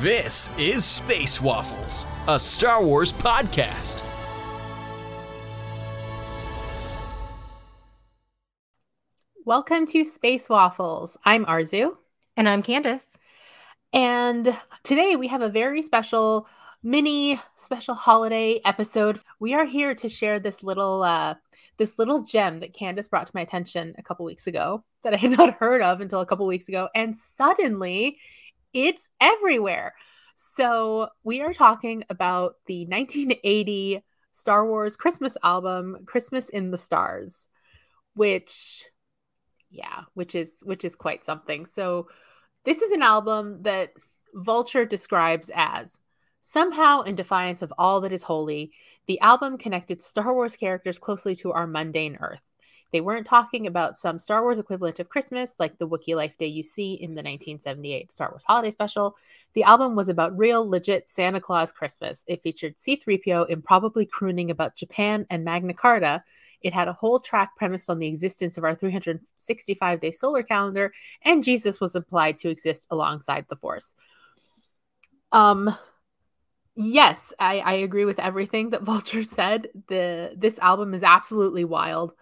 This is Space Waffles, a Star Wars podcast. Welcome to Space Waffles. I'm Arzu. And I'm Candace. And today we have a very special mini special holiday episode. We are here to share this little uh this little gem that Candace brought to my attention a couple weeks ago that I had not heard of until a couple weeks ago and suddenly it's everywhere. So, we are talking about the 1980 Star Wars Christmas album Christmas in the Stars, which yeah, which is which is quite something. So, this is an album that Vulture describes as somehow in defiance of all that is holy, the album connected Star Wars characters closely to our mundane earth. They weren't talking about some Star Wars equivalent of Christmas, like the Wookiee Life Day you see in the 1978 Star Wars Holiday Special. The album was about real, legit Santa Claus Christmas. It featured C3PO improbably crooning about Japan and Magna Carta. It had a whole track premised on the existence of our 365 day solar calendar, and Jesus was implied to exist alongside the Force. Um, yes, I, I agree with everything that Vulture said. The this album is absolutely wild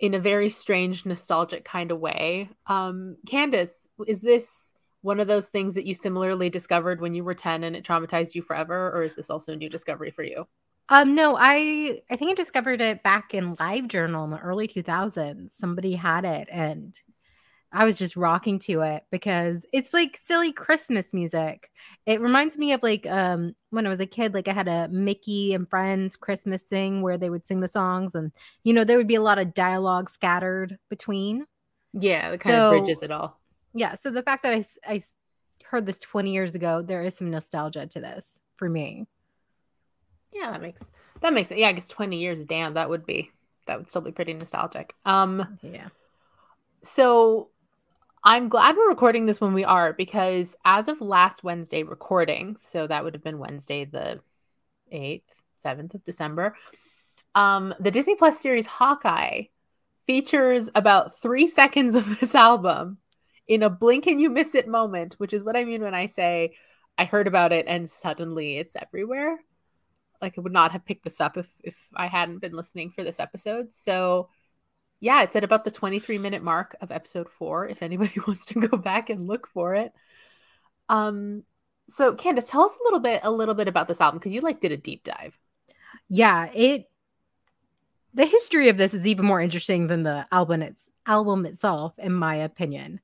in a very strange, nostalgic kind of way. Um, Candace, is this one of those things that you similarly discovered when you were 10 and it traumatized you forever, or is this also a new discovery for you? Um, no, I I think I discovered it back in LiveJournal in the early 2000s. Somebody had it and I was just rocking to it because it's like silly Christmas music. It reminds me of like um when I was a kid, like I had a Mickey and Friends Christmas thing where they would sing the songs and you know there would be a lot of dialogue scattered between. Yeah, it kind so, of bridges it all. Yeah, so the fact that I I heard this 20 years ago, there is some nostalgia to this for me. Yeah, that makes that makes it. Yeah, I guess 20 years, damn, that would be that would still be pretty nostalgic. Um yeah. So I'm glad we're recording this when we are because as of last Wednesday recording, so that would have been Wednesday the 8th, 7th of December, um, the Disney Plus series Hawkeye features about three seconds of this album in a blink and you miss it moment, which is what I mean when I say I heard about it and suddenly it's everywhere. Like I would not have picked this up if if I hadn't been listening for this episode. So yeah, it's at about the 23 minute mark of episode four, if anybody wants to go back and look for it. Um, so Candace, tell us a little bit, a little bit about this album because you like did a deep dive. Yeah, it the history of this is even more interesting than the album its album itself, in my opinion.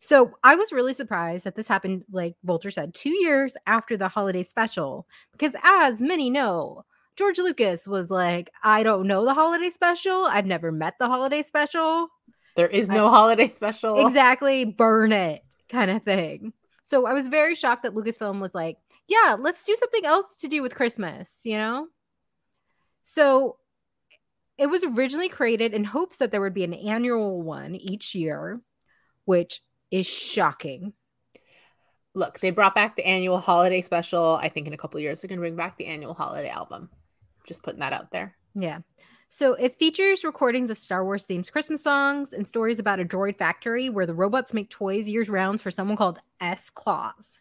So I was really surprised that this happened, like Vulture said, two years after the holiday special, because as many know, George Lucas was like, I don't know the holiday special. I've never met the holiday special. There is no I, holiday special. Exactly. Burn it kind of thing. So I was very shocked that Lucasfilm was like, yeah, let's do something else to do with Christmas, you know? So it was originally created in hopes that there would be an annual one each year, which is shocking. Look, they brought back the annual holiday special. I think in a couple years they're going to bring back the annual holiday album. Just putting that out there. Yeah. So it features recordings of Star Wars themed Christmas songs and stories about a droid factory where the robots make toys years rounds for someone called S. Claus.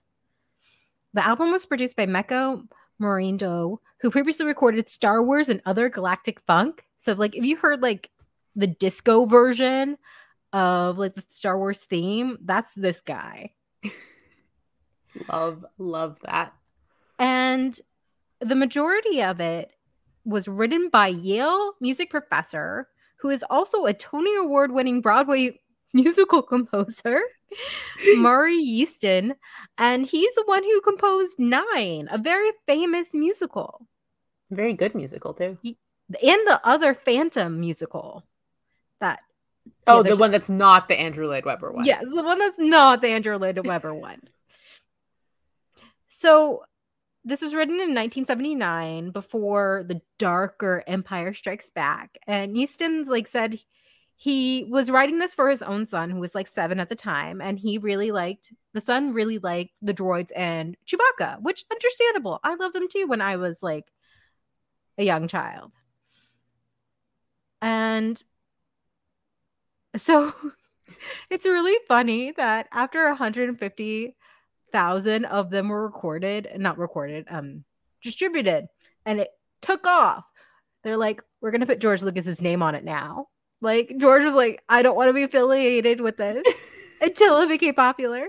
The album was produced by Meco Monardo, who previously recorded Star Wars and other galactic funk. So like if you heard like the disco version of like the Star Wars theme, that's this guy. love, love that. And the majority of it was written by Yale music professor who is also a Tony Award winning Broadway musical composer, Maury Yeston, and he's the one who composed Nine, a very famous musical. Very good musical too. He, and the other Phantom musical. That Oh, yeah, the one that's not the Andrew Lloyd Webber one. Yes, the one that's not the Andrew Lloyd Webber one. So this was written in 1979 before the darker Empire Strikes Back. And Yeston's like said he was writing this for his own son, who was like seven at the time, and he really liked the son really liked the droids and Chewbacca, which understandable. I loved them too when I was like a young child. And so it's really funny that after 150 thousand of them were recorded, not recorded, um, distributed, and it took off. They're like, we're gonna put George Lucas's name on it now. Like George was like, I don't want to be affiliated with this until it became popular.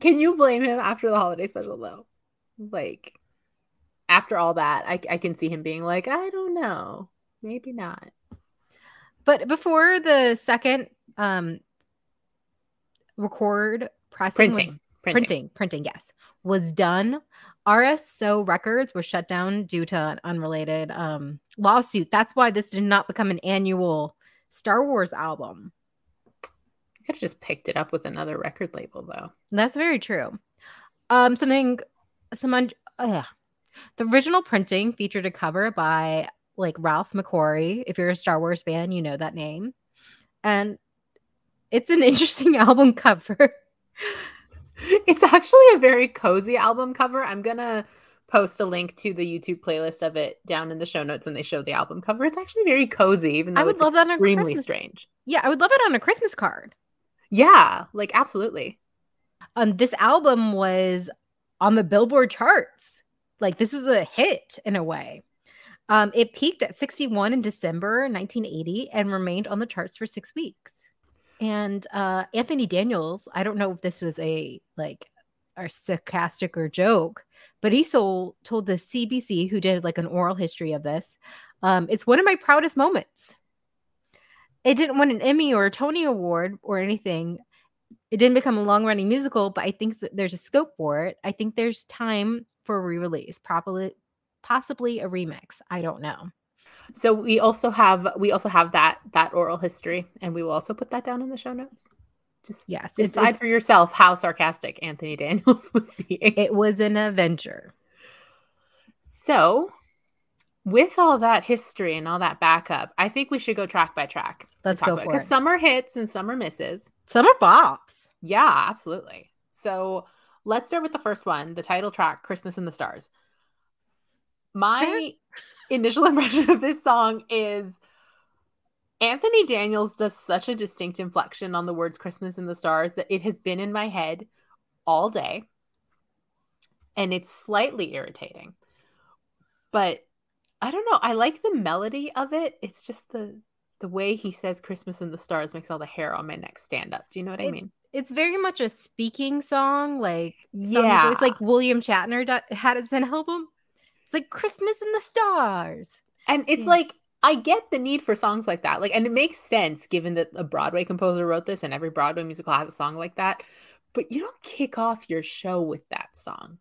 Can you blame him after the holiday special though? Like after all that, I, I can see him being like, I don't know, maybe not. But before the second um record pressing Printing, printing. printing, yes, was done. RSO Records was shut down due to an unrelated um, lawsuit. That's why this did not become an annual Star Wars album. You Could have just picked it up with another record label though. That's very true. Um, something, some, un- uh, the original printing featured a cover by like Ralph McQuarrie. If you're a Star Wars fan, you know that name, and it's an interesting album cover. It's actually a very cozy album cover. I'm gonna post a link to the YouTube playlist of it down in the show notes, and they show the album cover. It's actually very cozy, even though I would it's love that on extremely Christmas. strange. yeah, I would love it on a Christmas card. Yeah, like absolutely. um this album was on the billboard charts like this was a hit in a way um it peaked at 61 in december 1980 and remained on the charts for six weeks and uh anthony daniels i don't know if this was a like a sarcastic or joke but he sold, told the cbc who did like an oral history of this um it's one of my proudest moments it didn't win an emmy or a tony award or anything it didn't become a long running musical, but I think there's a scope for it. I think there's time for a re release, probably, possibly a remix. I don't know. So we also have we also have that that oral history, and we will also put that down in the show notes. Just Yes, decide it's- for yourself how sarcastic Anthony Daniels was being. It was an adventure. so, with all that history and all that backup, I think we should go track by track. Let's go for because it. some are hits and some are misses. Some are bops. Yeah, absolutely. So let's start with the first one, the title track, Christmas in the Stars. My initial impression of this song is Anthony Daniels does such a distinct inflection on the words Christmas in the Stars that it has been in my head all day. And it's slightly irritating. But I don't know. I like the melody of it. It's just the the way he says Christmas in the Stars makes all the hair on my neck stand up. Do you know what I mean? It's very much a speaking song, like Yeah. It's like William Shatner do- had his an album. It's like Christmas in the Stars. And it's Yeah. like I get the need for songs like that. Like and it makes sense given that a Broadway composer wrote this and every Broadway musical has a song like that. But you don't kick off your show with that song.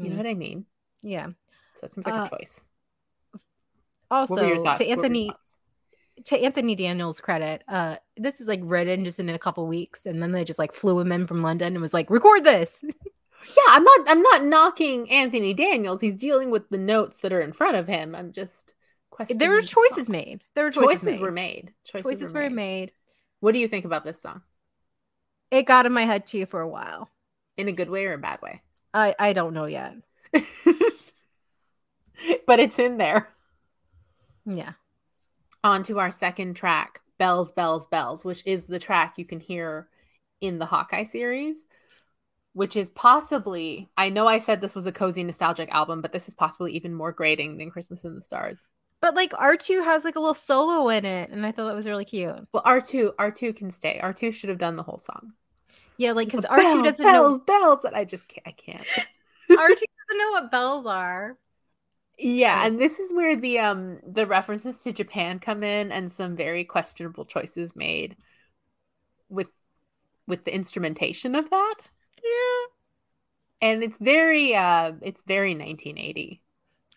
You know Mm, what I mean? Yeah. So that seems like Uh, a choice. Also, What were your thoughts? to Anthony, to Anthony Daniels' credit, uh, this was like written just in a couple weeks, and then they just like flew him in from London and was like, "Record this." Yeah, I'm not I'm not knocking Anthony Daniels. He's dealing with the notes that are in front of him. I'm just questioning there were choices made. There were Choices, choices, made. were made. Choices, Choices were, were made. made. What do you think about this song? It got in my head too for a while. In a good way or a bad way? I I don't know yet. but it's in there. Yeah. on to our second track, Bells, Bells, Bells, which is the track you can hear in the Hawkeye series, which is possibly, I know I said this was a cozy nostalgic album, but this is possibly even more grating than Christmas in the Stars. But like R2 has like a little solo in it, and I thought that was really cute. Well, R2, R2 can stay. R2 should have done the whole song. Yeah, like because R2 bells, doesn't know. bells, bells, that I just can't, I can't. R2 doesn't know what bells are. Yeah, Yeah. and this is where the um the references to Japan come in and some very questionable choices made with with the instrumentation of that. Yeah. And it's very uh it's very 1980.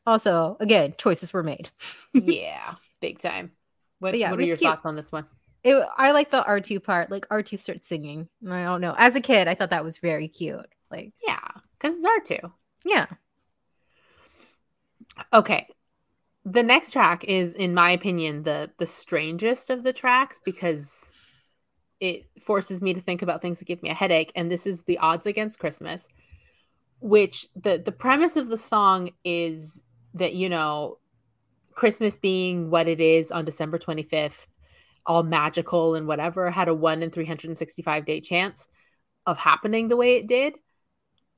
Also, again, choices were made. yeah, big time. What, But yeah, what are your cute. thoughts on this one? It, I like the R2 part. Like R2 starts singing. and I don't know. As a kid, I thought that was very cute. Like, Yeah, cuz it's R2. yeah. Okay. The next track is in my opinion the the strangest of the tracks because it forces me to think about things that give me a headache and this is the odds against Christmas which the the premise of the song is that you know Christmas being what it is on December 25th all magical and whatever had a 1 in 365 day chance of happening the way it did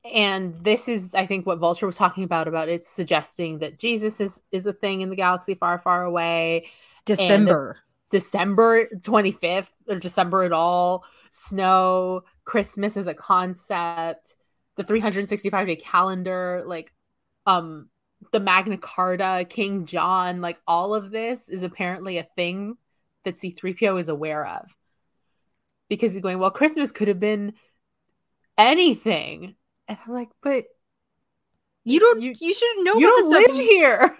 and this is i think what vulture was talking about about it's suggesting that jesus is is a thing in the galaxy far far away December. December 25th or december at all snow christmas as a concept the 365 day calendar like um the magna carta king john like all of this is apparently a thing that c3po is aware of because he's going well christmas could have been anything and i'm like but You don't. You- You, shouldn't know you don't this stuff. live here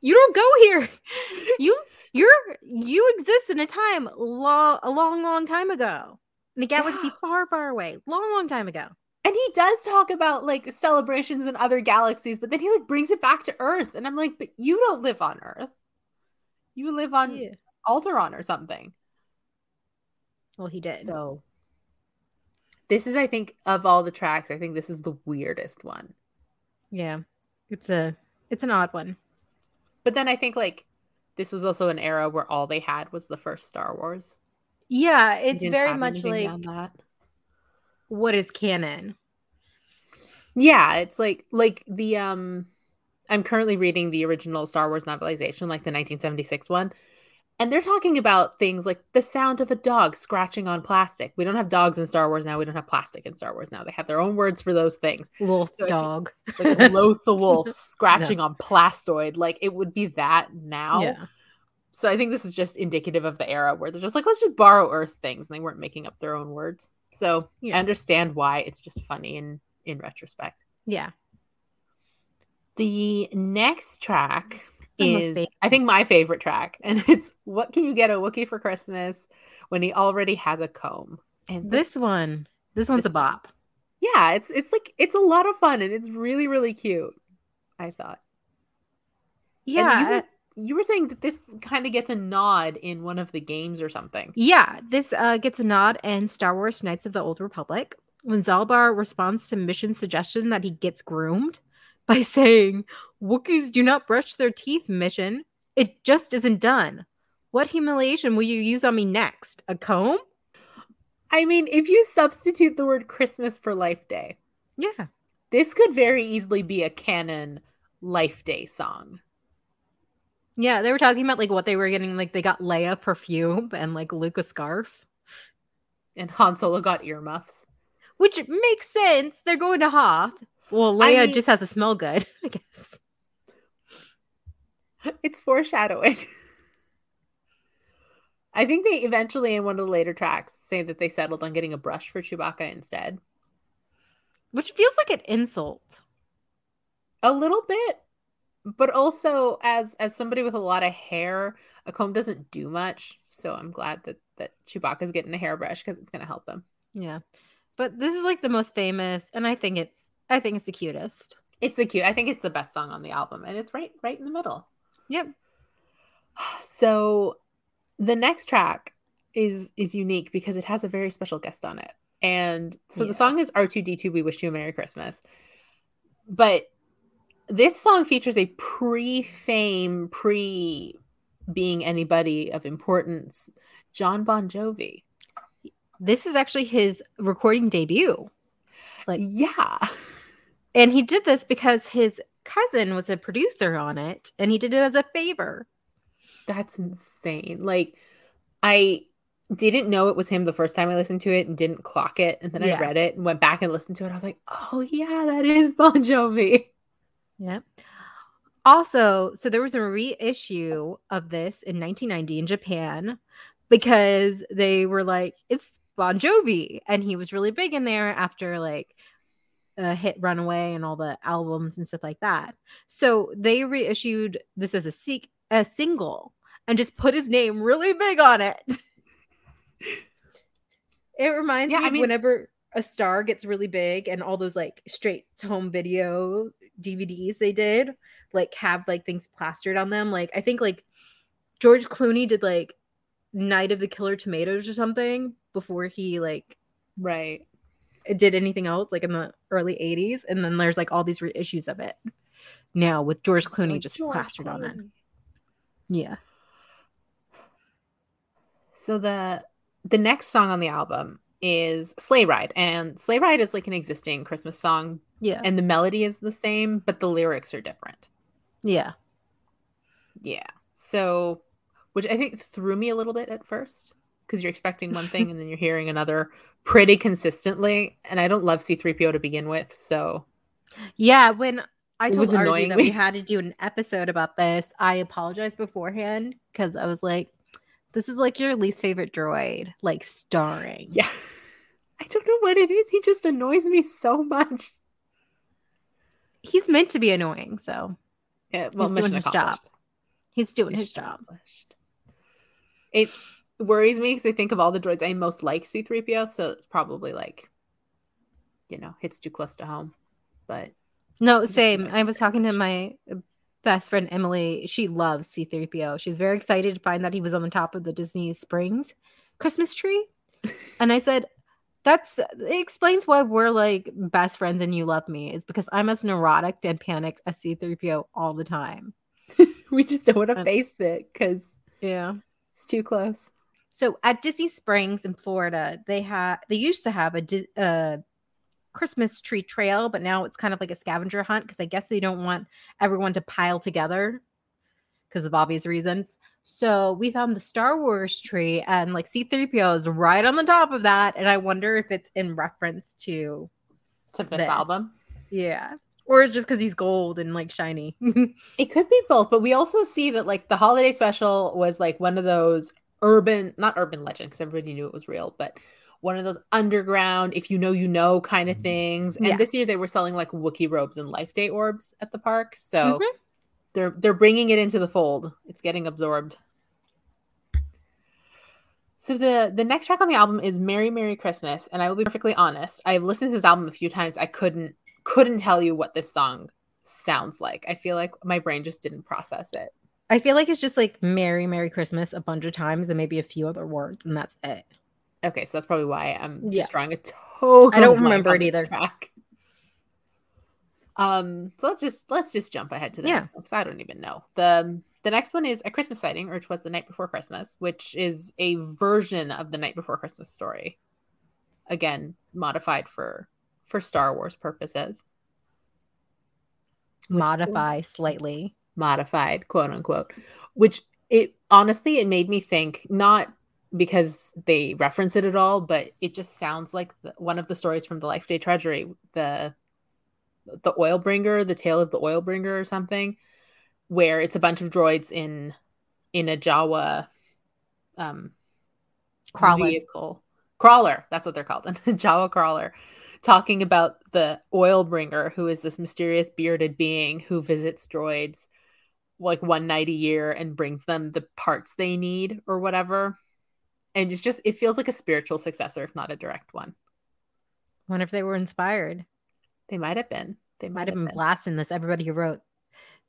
You don't go here. You you're you exist in a time long a long long time ago in a galaxy Yeah. far far away, long long time ago. and he does talk about like celebrations in other galaxies but then he like brings it back to earth and i'm like but you don't live on earth you live on Yeah. Alderaan or something Well, he did. So this is, I think, of all the tracks, I think this is the weirdest one. yeah, it's a it's an odd one. But then I think like this was also an era where all they had was the first Star Wars. Yeah, it's very much like what is canon. Yeah, it's like like the um I'm currently reading the original Star Wars novelization, like the 1976 one. And they're talking about things like the sound of a dog scratching on plastic. We don't have dogs in Star Wars now. We don't have plastic in Star Wars now. They have their own words for those things. Little So if you- dog. like Loth the wolf scratching on plastoid. Like it would be that now. Yeah. So I think this was just indicative of the era where they're just like, let's just borrow Earth things, and they weren't making up their own words. So Yeah. I understand why it's just funny in in retrospect. Yeah. The next track is. I think, my favorite track, and it's "What Can You Get a Wookiee for Christmas When He Already Has a Comb?" And This one. This one's This a bop. yeah, it's it's like it's a lot of fun, and it's really really cute. I thought. Yeah. you uh, were, you were saying that this kind of gets a nod in one of the games or something. Yeah, this uh, gets a nod in Star Wars Knights of the Old Republic when Zalbar responds to Mission's suggestion that he gets groomed by saying, Wookiees do not brush their teeth, Mission. It just isn't done. What humiliation will you use on me next? A comb? I mean, if you substitute the word Christmas for Life Day, Yeah. this could very easily be a canon Life Day song. Yeah, they were talking about like what they were getting. Like they got Leia perfume and like Luke a scarf, And Han Solo got earmuffs. which makes sense. They're going to Hoth. Well, I Leia mean- just has to smell good, I guess. It's foreshadowing. I think they eventually, in one of the later tracks, say that they settled on getting a brush for Chewbacca instead. Which feels like an insult. A little bit, but also as as somebody with a lot of hair, a comb doesn't do much. So I'm glad that that Chewbacca's getting a hairbrush because it's going to help him. Yeah. But this is like the most famous and I think it's I think it's the cutest. It's the cute. I think it's the best song on the album, and it's right right in the middle. Yep. So the next track is is unique because it has a very special guest on it. And so Yeah. the song is R2D2 We Wish You a Merry Christmas. But this song features a pre-fame, pre being anybody of importance, John Bon Jovi. This is actually his recording debut. Like Yeah. and he did this because his cousin was a producer on it and he did it as a favor. That's insane. Like I didn't know it was him the first time I listened to it and didn't clock it. And then Yeah. I read it and went back and listened to it. I was like, oh yeah, that is Bon Jovi. Yeah. Also, so there was a reissue of this in 1990 in Japan because they were like, it's Bon Jovi. And he was really big in there after like a hit Runaway and all the albums and stuff like that. So they reissued this as a, seek- a single and just put his name really big on it. it reminds Yeah, me I mean- whenever a star gets really big and all those like straight to home video DVDs they did like have like things plastered on them. Like I think like George Clooney did like Night of the Killer Tomatoes or something before he like Right. Did anything else like in the early 80s and then there's like all these reissues of it now with George Clooney just George plastered on it. Yeah. So the the next song on the album is Sleigh Ride. And Sleigh Ride is like an existing Christmas song, Yeah. and the melody is the same, but the lyrics are different. yeah. Yeah. So, which I think threw me a little bit at first because you're expecting one thing and then you're hearing another pretty consistently. And I don't love C3PO to begin with. So, Yeah, when I told was Arzu that we had to do an episode about this, I apologized beforehand because I was like, this is like your least favorite droid, like starring. yeah. I don't know what it is. He just annoys me so much. He's meant to be annoying, so Yeah, well, He's doing his job. he's doing his job. It worries me because I think of all the droids I most like C3PO, so it's probably like, you know, hits too close to home. But No, same. I was talking to my best friend Emily. She loves C3PO. She's very excited to find that he was on the top of the Disney Springs Christmas tree. and I said, that's it explains why we're like best friends and you love me is because I'm as neurotic and panicked as C3PO all the time. we just don't want to face it because Yeah. it's too close. So at Disney Springs in Florida, they have they used to have a uh, Christmas tree trail, but now it's kind of like a scavenger hunt because I guess they don't want everyone to pile together because of obvious reasons. So we found the Star Wars tree, and like C3PO is right on the top of that, and I wonder if it's in reference to To this There. album. yeah, or it's just because he's gold and like shiny. It could be both, but we also see that like the holiday special was like one of those urban, not urban legend because everybody knew it was real, but one of those underground, if you know, you know kind of things. And Yeah. this year they were selling like Wookiee robes and Life Day orbs at the park, so Mhm. they're they're bringing it into the fold. It's getting absorbed. So the the next track on the album is "Merry Merry Christmas," and I will be perfectly honest. I've listened to this album a few times. I couldn't couldn't tell you what this song sounds like. I feel like my brain just didn't process it. I feel like it's just like "Merry Merry Christmas" a bunch of times and maybe a few other words, and that's it. Okay, so that's probably why I'm Yeah. just drawing a total. I don't remember it either. Track. Um, so let's just let's just jump ahead to the Yeah. next one I don't even know. The the next one is a Christmas sighting, or it was the night before Christmas, which is a version of the night before Christmas story. Again, modified for for Star Wars purposes. Which- Modify slightly. Modified quote unquote which it honestly it made me think not because they reference it at all but it just sounds like the, one of the stories from the life day treasury the the oil bringer the tale of the oil bringer or something where it's a bunch of droids in in a jawa um Crawler. vehicle crawler that's what they're called a jawa crawler talking about the oil bringer who is this mysterious bearded being who visits droids like one night a year and brings them the parts they need or whatever and it's just it feels like a spiritual successor if not a direct one Wonder if they were inspired. they might have been they Might have been blasting this. Everybody who wrote,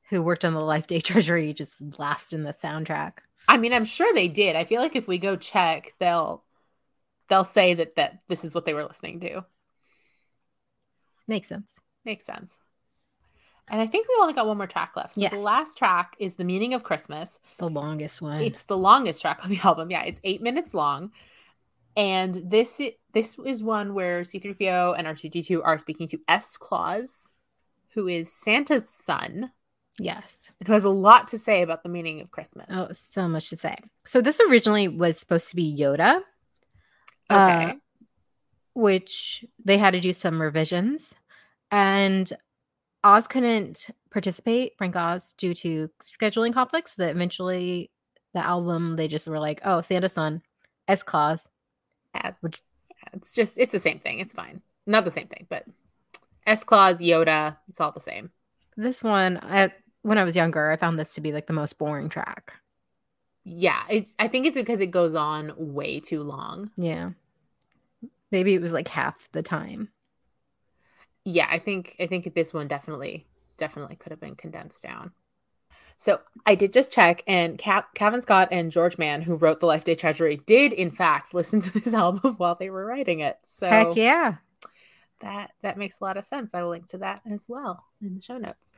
who worked on the Life Day Treasury, just blasting the soundtrack. i mean i'm sure they did i feel like if we go check they'll they'll say that that this is what they were listening to Makes sense. Makes sense. And I think we only got one more track left. So Yes. the last track is The Meaning of Christmas. The longest one. It's the longest track on the album. Yeah, it's eight minutes long. And this this is one where C3PO and R2D2 are speaking to S Claus, who is Santa's son, yes. and who has a lot to say about the meaning of Christmas. Oh, so much to say. So this originally was supposed to be Yoda, okay. uh, which they had to do some revisions, and Oz couldn't participate, Frank Oz, due to scheduling conflicts. That eventually, the album they just were like, "Oh, Santa's son, S Claus." Yeah, which- it's just it's the same thing. It's fine. Not the same thing, but S Claus, Yoda, it's all the same. This one, I, when I was younger, I found this to be like the most boring track. Yeah, it's I think it's because it goes on way too long. Yeah, maybe it was like half the time. Yeah i think i think this one definitely definitely could have been condensed down. So i did just check and Cap- Cavan scott and george mann who wrote the life day treasury did in fact listen to this album while they were writing it. So Heck yeah! that that makes a lot of sense. I will link to that as well in the show notes.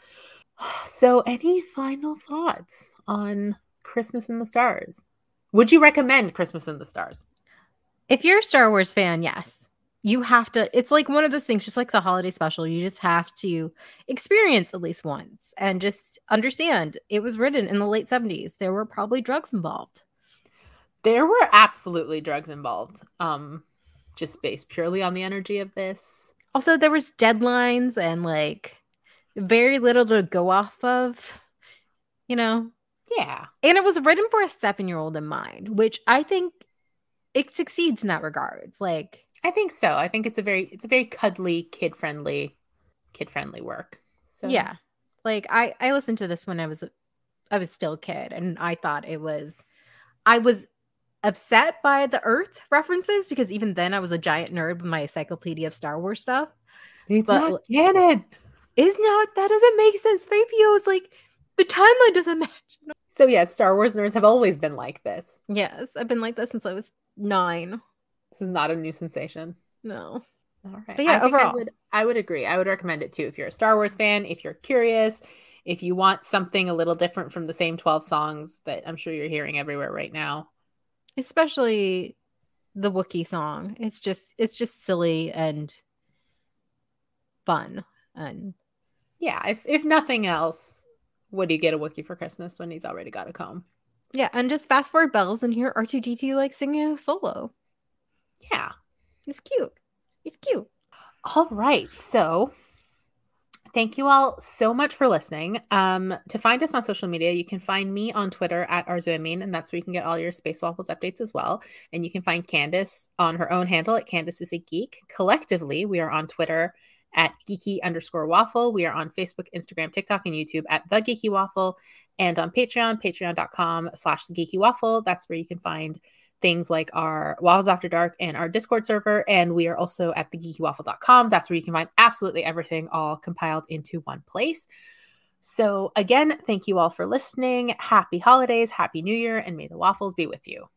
So any final thoughts on christmas in the stars? Would you recommend christmas in the stars? If you're a Star Wars fan, yes, you have to. It's like one of those things, just like the holiday special. You just have to experience at least once and just understand it was written in the late 70s. There were probably drugs involved. There were absolutely drugs involved. Um, just based purely on the energy of this. Also, there was deadlines and like very little to go off of, you know. Yeah. And it was written for a seven year old in mind, which I think it succeeds in that regards. Like I think so. I think it's a very it's a very cuddly, kid friendly, kid friendly work. So yeah, like I I listened to this when I was I was still a kid, and I thought it was I was upset by the Earth references because even then I was a giant nerd with my encyclopedia of Star Wars stuff. it's But- not canon. Is not that doesn't make sense. 3PO is like the timeline doesn't match. So yes, Star Wars nerds have always been like this. Yes, I've been like this since I was nine. This is not a new sensation. No. All right. But yeah, I overall. I would I would agree. I would recommend it too if you're a Star Wars fan, if you're curious, if you want something a little different from the same 12 songs that I'm sure you're hearing everywhere right now. Especially the Wookiee song. It's just it's just silly and fun. And Yeah, if if nothing else, what do you get a Wookiee for Christmas when he's already got a comb? yeah, and just fast forward bells and hear R2D2 like singing a solo. Yeah. It's cute. It's cute. All right. So thank you all so much for listening. Um, to find us on social media, you can find me on Twitter at Arzuamin, and that's where you can get all your Space Waffles updates as well. And you can find Candace on her own handle at Candace is a Geek. Collectively, we are on Twitter at geeky underscore waffle. We are on Facebook, Instagram, TikTok, and YouTube at the Geeky Waffle, and on Patreon, patreon.com slash the Geeky Waffle. That's where you can find things like our Waffles After Dark and our Discord server. And we are also at thegeekywaffle.com. That's where you can find absolutely everything all compiled into one place. So, again, thank you all for listening. Happy holidays, happy new year, and may the waffles be with you.